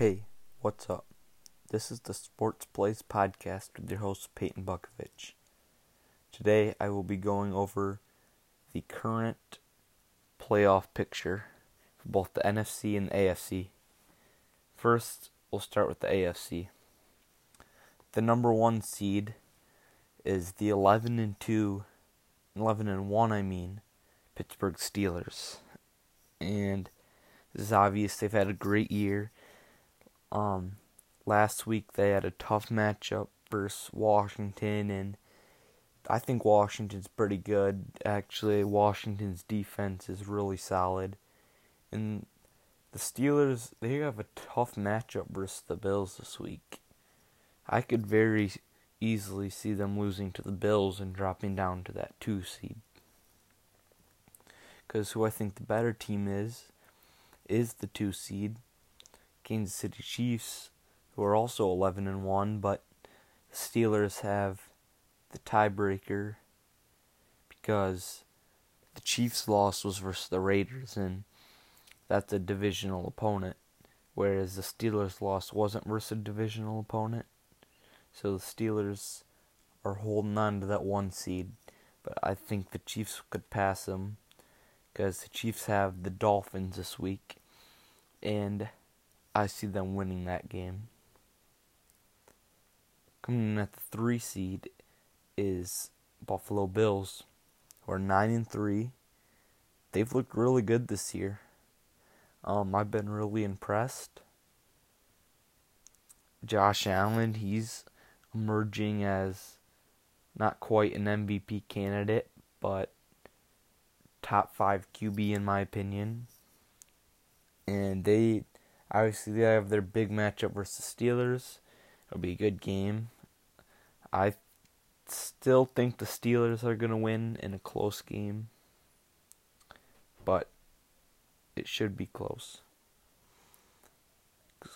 Hey, what's up? This is the Sports Plays podcast with your host Peyton Bukovich. Today I will be going over the current playoff picture for both the NFC and the AFC. First, we'll start with the AFC. The number 1 seed is the 11 and 2 11 and 1 I mean Pittsburgh Steelers. And this is obvious they've had a great year um, last week they had a tough matchup versus Washington, and I think Washington's pretty good. Actually, Washington's defense is really solid, and the Steelers they have a tough matchup versus the Bills this week. I could very easily see them losing to the Bills and dropping down to that two seed. Because who I think the better team is, is the two seed. Kansas City Chiefs, who are also 11 and 1, but the Steelers have the tiebreaker because the Chiefs' loss was versus the Raiders, and that's a divisional opponent, whereas the Steelers' loss wasn't versus a divisional opponent. So the Steelers are holding on to that one seed, but I think the Chiefs could pass them because the Chiefs have the Dolphins this week, and I see them winning that game. Coming in at the three seed is Buffalo Bills, who are nine and three. They've looked really good this year. Um, I've been really impressed. Josh Allen, he's emerging as not quite an MVP candidate, but top five QB in my opinion. And they Obviously, they have their big matchup versus the Steelers. It'll be a good game. I still think the Steelers are going to win in a close game, but it should be close.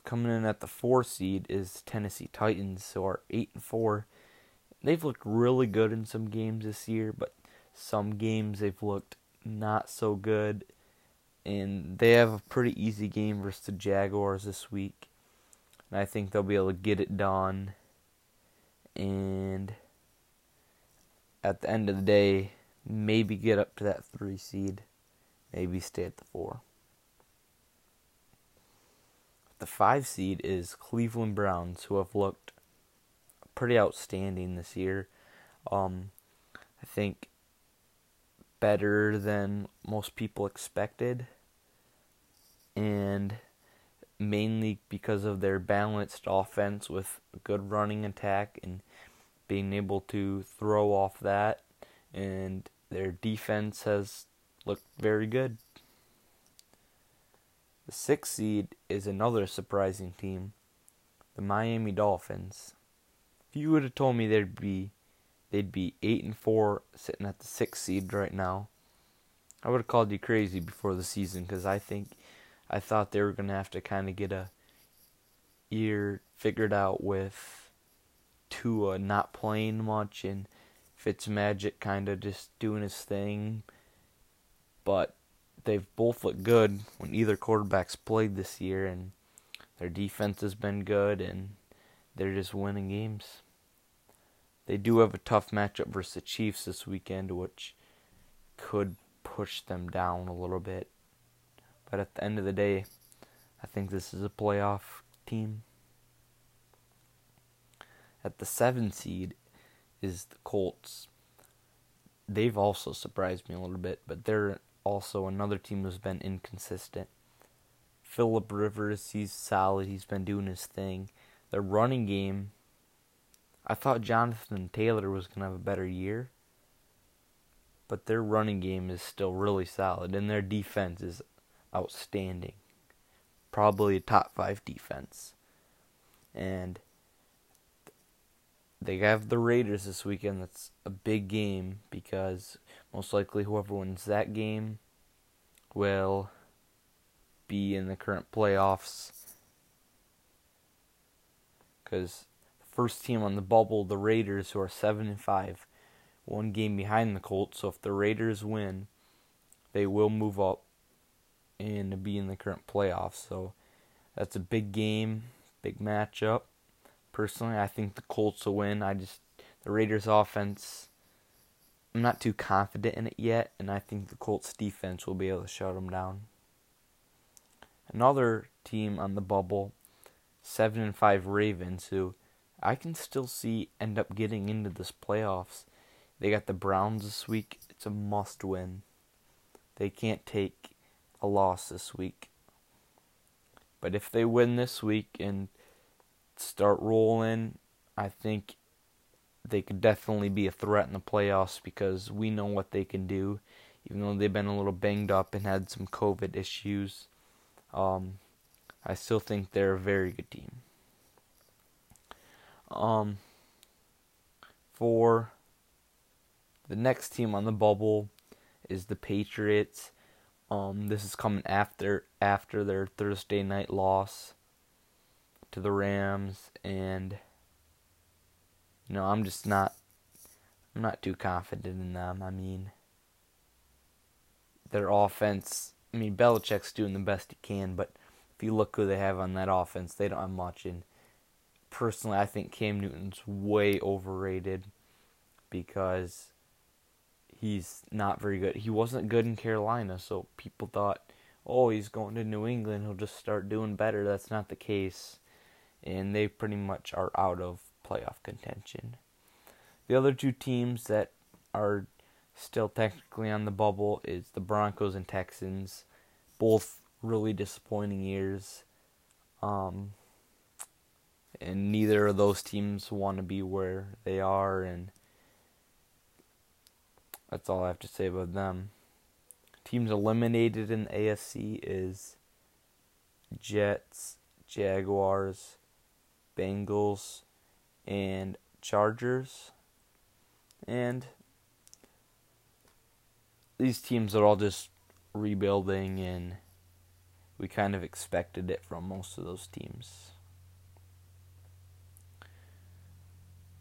Coming in at the four seed is Tennessee Titans, who are eight and four. They've looked really good in some games this year, but some games they've looked not so good and they have a pretty easy game versus the Jaguars this week. And I think they'll be able to get it done. And at the end of the day, maybe get up to that three seed, maybe stay at the four. The five seed is Cleveland Browns, who have looked pretty outstanding this year. Um, I think better than most people expected. And mainly because of their balanced offense with good running attack and being able to throw off that. And their defense has looked very good. The sixth seed is another surprising team, the Miami Dolphins. If you would have told me there'd be they'd be eight and four, sitting at the sixth seed right now. I would have called you crazy before the season because I think I thought they were gonna have to kind of get a year figured out with Tua not playing much and Fitzmagic kind of just doing his thing, but they've both looked good when either quarterback's played this year, and their defense has been good, and they're just winning games. They do have a tough matchup versus the Chiefs this weekend, which could push them down a little bit. But at the end of the day, I think this is a playoff team. At the seven seed is the Colts. They've also surprised me a little bit, but they're also another team that's been inconsistent. Philip Rivers, he's solid. He's been doing his thing. Their running game I thought Jonathan Taylor was going to have a better year, but their running game is still really solid, and their defense is outstanding. Probably a top five defense. And they have the Raiders this weekend. That's a big game because most likely whoever wins that game will be in the current playoffs. Because first team on the bubble, the Raiders, who are seven and five, one game behind the Colts. So if the Raiders win, they will move up and be in the current playoffs. So That's a big game, big matchup. Personally, I think the Colts will win. I just the Raiders offense I'm not too confident in it yet, and I think the Colts defense will be able to shut them down. Another team on the bubble, seven and five Ravens, who I can still see end up getting into this playoffs. They got the Browns this week. It's a must win. They can't take a loss this week. But if they win this week and start rolling, I think they could definitely be a threat in the playoffs because we know what they can do. Even though they've been a little banged up and had some COVID issues, um, I still think they're a very good team. Um, for the next team on the bubble is the Patriots. Um, this is coming after after their Thursday night loss to the Rams and you know, I'm just not I'm not too confident in them. I mean, their offense. I mean, Belichick's doing the best he can, but if you look who they have on that offense, they don't have much. And personally, I think Cam Newton's way overrated because he's not very good. He wasn't good in Carolina, so people thought, oh, he's going to New England, he'll just start doing better. That's not the case. And they pretty much are out of playoff contention. The other two teams that are still technically on the bubble is the Broncos and Texans, both really disappointing years. Um, and neither of those teams want to be where they are, and that's all I have to say about them. Teams eliminated in the AFC is Jets, Jaguars, Bengals, and Chargers. And these teams are all just rebuilding, and we kind of expected it from most of those teams.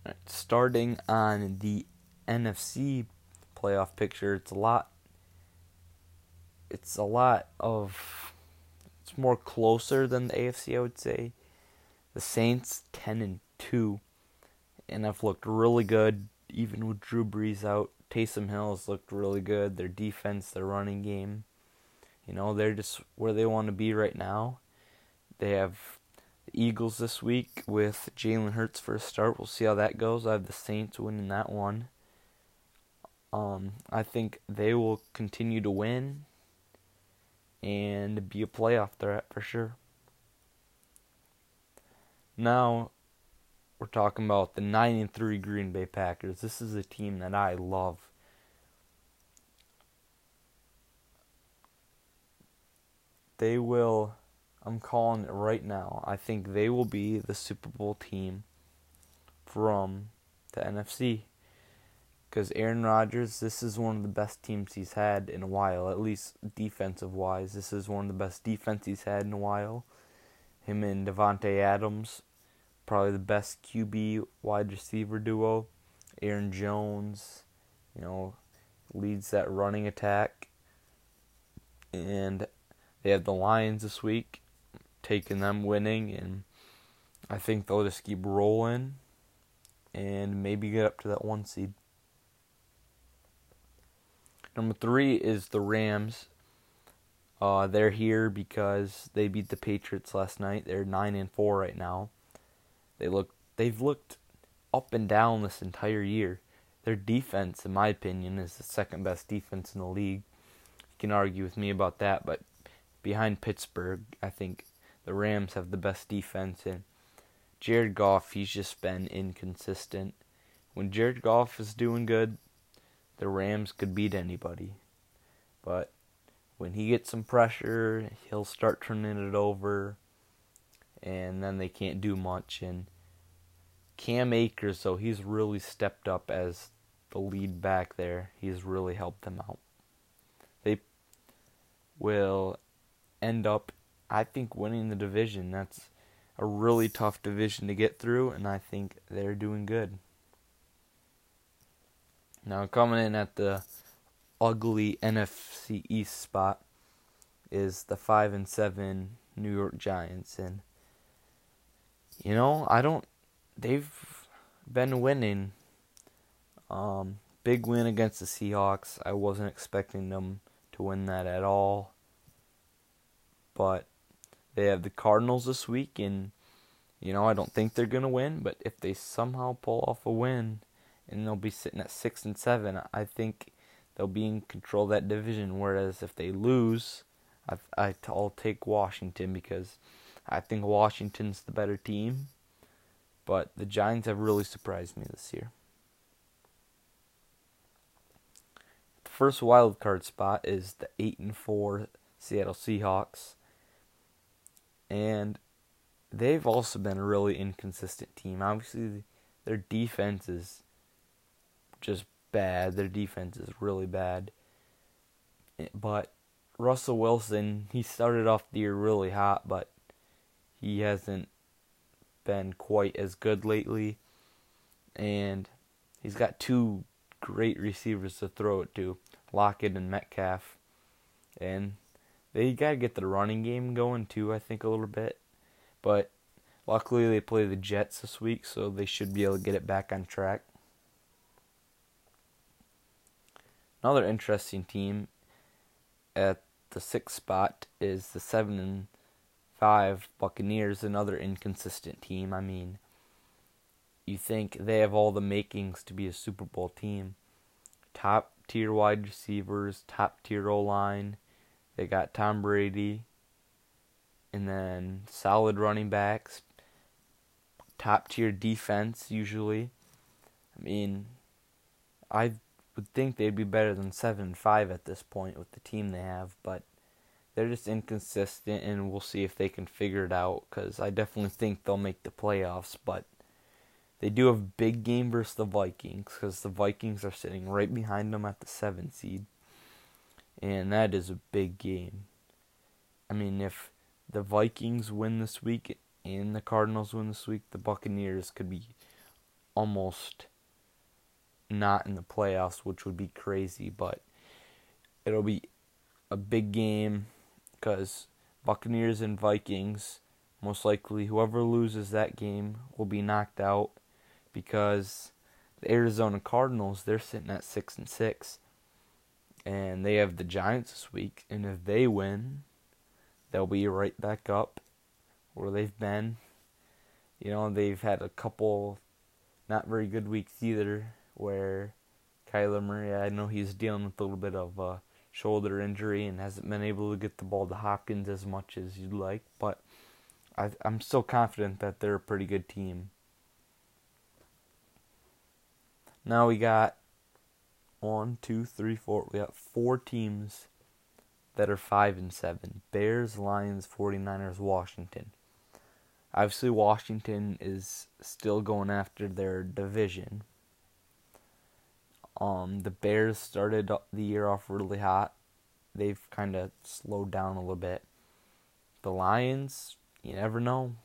Right, starting on the NFC playoff picture, it's a lot. It's a lot of. It's more closer than the AFC, I would say. The Saints ten and two and have looked really good, even with Drew Brees out. Taysom Hill has looked really good. Their defense, their running game, you know, they're just where they want to be right now. They have Eagles this week with Jalen Hurts for a start. We'll see how that goes. I have the Saints winning that one. Um, I think they will continue to win and be a playoff threat for sure. Now, we're talking about the 9 and 3 Green Bay Packers. This is a team that I love. They will I'm calling it right now. I think they will be the Super Bowl team from the NFC. Because Aaron Rodgers, this is one of the best teams he's had in a while, at least defensive wise. This is one of the best defense he's had in a while. Him and Davante Adams probably the best QB wide receiver duo. Aaron Jones, you know, leads that running attack. And they have the Lions this week, taking them winning, and I think they'll just keep rolling and maybe get up to that one seed. Number three is the Rams. Uh, they're here because they beat the Patriots last night. They're nine and four right now. They look they've looked up and down this entire year. Their defense, in my opinion, is the second best defense in the league. You can argue with me about that, but behind Pittsburgh, I think the Rams have the best defense and Jared Goff, he's just been inconsistent. When Jared Goff is doing good, the Rams could beat anybody. But when he gets some pressure, he'll start turning it over and then they can't do much. And Cam Akers, so he's really stepped up as the lead back there. He's really helped them out. They will end up, I think, winning the division. That's a really tough division to get through, and I think they're doing good. Now, coming in at the ugly NFC East spot is the 5 and 7 New York Giants and you know, I don't they've been winning um big win against the Seahawks. I wasn't expecting them to win that at all. But they have the Cardinals this week and you know, I don't think they're to win, but if they somehow pull off a win and they'll be sitting at 6 and 7, I think they'll be in control of that division whereas if they lose, I I I'll take Washington because I think Washington's the better team. But the Giants have really surprised me this year. The first wild card spot is the 8 and 4 Seattle Seahawks. And they've also been a really inconsistent team. Obviously, their defense is just bad. Their defense is really bad. Eh, but Russell Wilson, he started off the year really hot, but he hasn't been quite as good lately. And he's got two great receivers to throw it to Lockett and Metcalf. And they got to get the running game going too, I think, a little bit. But luckily, they play the Jets this week, so they should be able to get it back on track. Another interesting team at the sixth spot is the seven and five Buccaneers, another inconsistent team. I mean, you think they have all the makings to be a Super Bowl team. Top tier wide receivers, top tier O line. They got Tom Brady, and then solid running backs, top tier defense usually. I mean, I would think they'd be better than seven and five at this point with the team they have, but they're just inconsistent, and we'll see if they can figure it out. Because I definitely think they'll make the playoffs, but they do have big game versus the Vikings because the Vikings are sitting right behind them at the seven seed, and that is a big game. I mean, if the Vikings win this week and the Cardinals win this week, the Buccaneers could be almost not in the playoffs, which would be crazy, but it'll be a big game because Buccaneers and Vikings, most likely whoever loses that game will be knocked out because the Arizona Cardinals, they're sitting at 6 and 6 and they have the Giants this week and if they win, they'll be right back up where they've been. You know, they've had a couple not very good weeks either where Kyler Murray, I know he's dealing with a little bit of a shoulder injury and hasn't been able to get the ball to Hopkins as much as you'd like, but I, I'm still confident that they're a pretty good team. Now we got one, two, three, four. We got four teams that are five and seven: Bears, Lions, 49ers, Washington. Obviously, Washington is still going after their division, um, the Bears started the year off really hot. They've kind of slowed down a little bit. The Lions, you never know.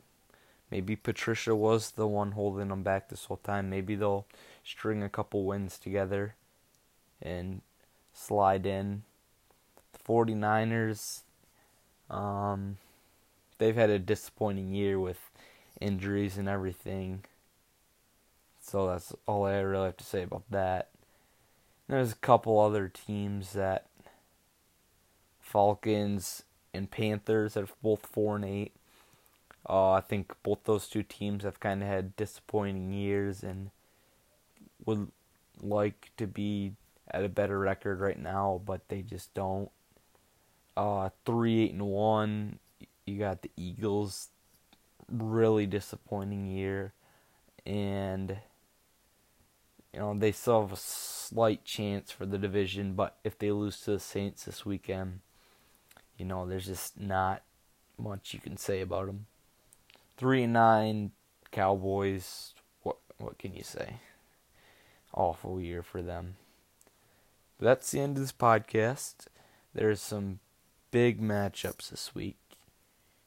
Maybe Patricia was the one holding them back this whole time. Maybe they'll string a couple wins together and slide in. The 49ers, um, they've had a disappointing year with injuries and everything. So that's all I really have to say about that. There's a couple other teams that Falcons and Panthers that are both four and eight. Uh, I think both those two teams have kind of had disappointing years and would like to be at a better record right now, but they just don't. Uh, three eight and one. You got the Eagles, really disappointing year, and you know they still have a slight chance for the division, but if they lose to the Saints this weekend, you know, there's just not much you can say about them. Three and nine Cowboys. What what can you say? Awful year for them. But that's the end of this podcast. There's some big matchups this week,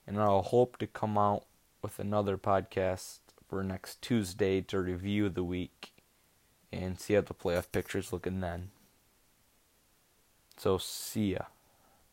and I'll hope to come out with another podcast for next Tuesday to review the week and see how the playoff picture's looking then. So, see ya.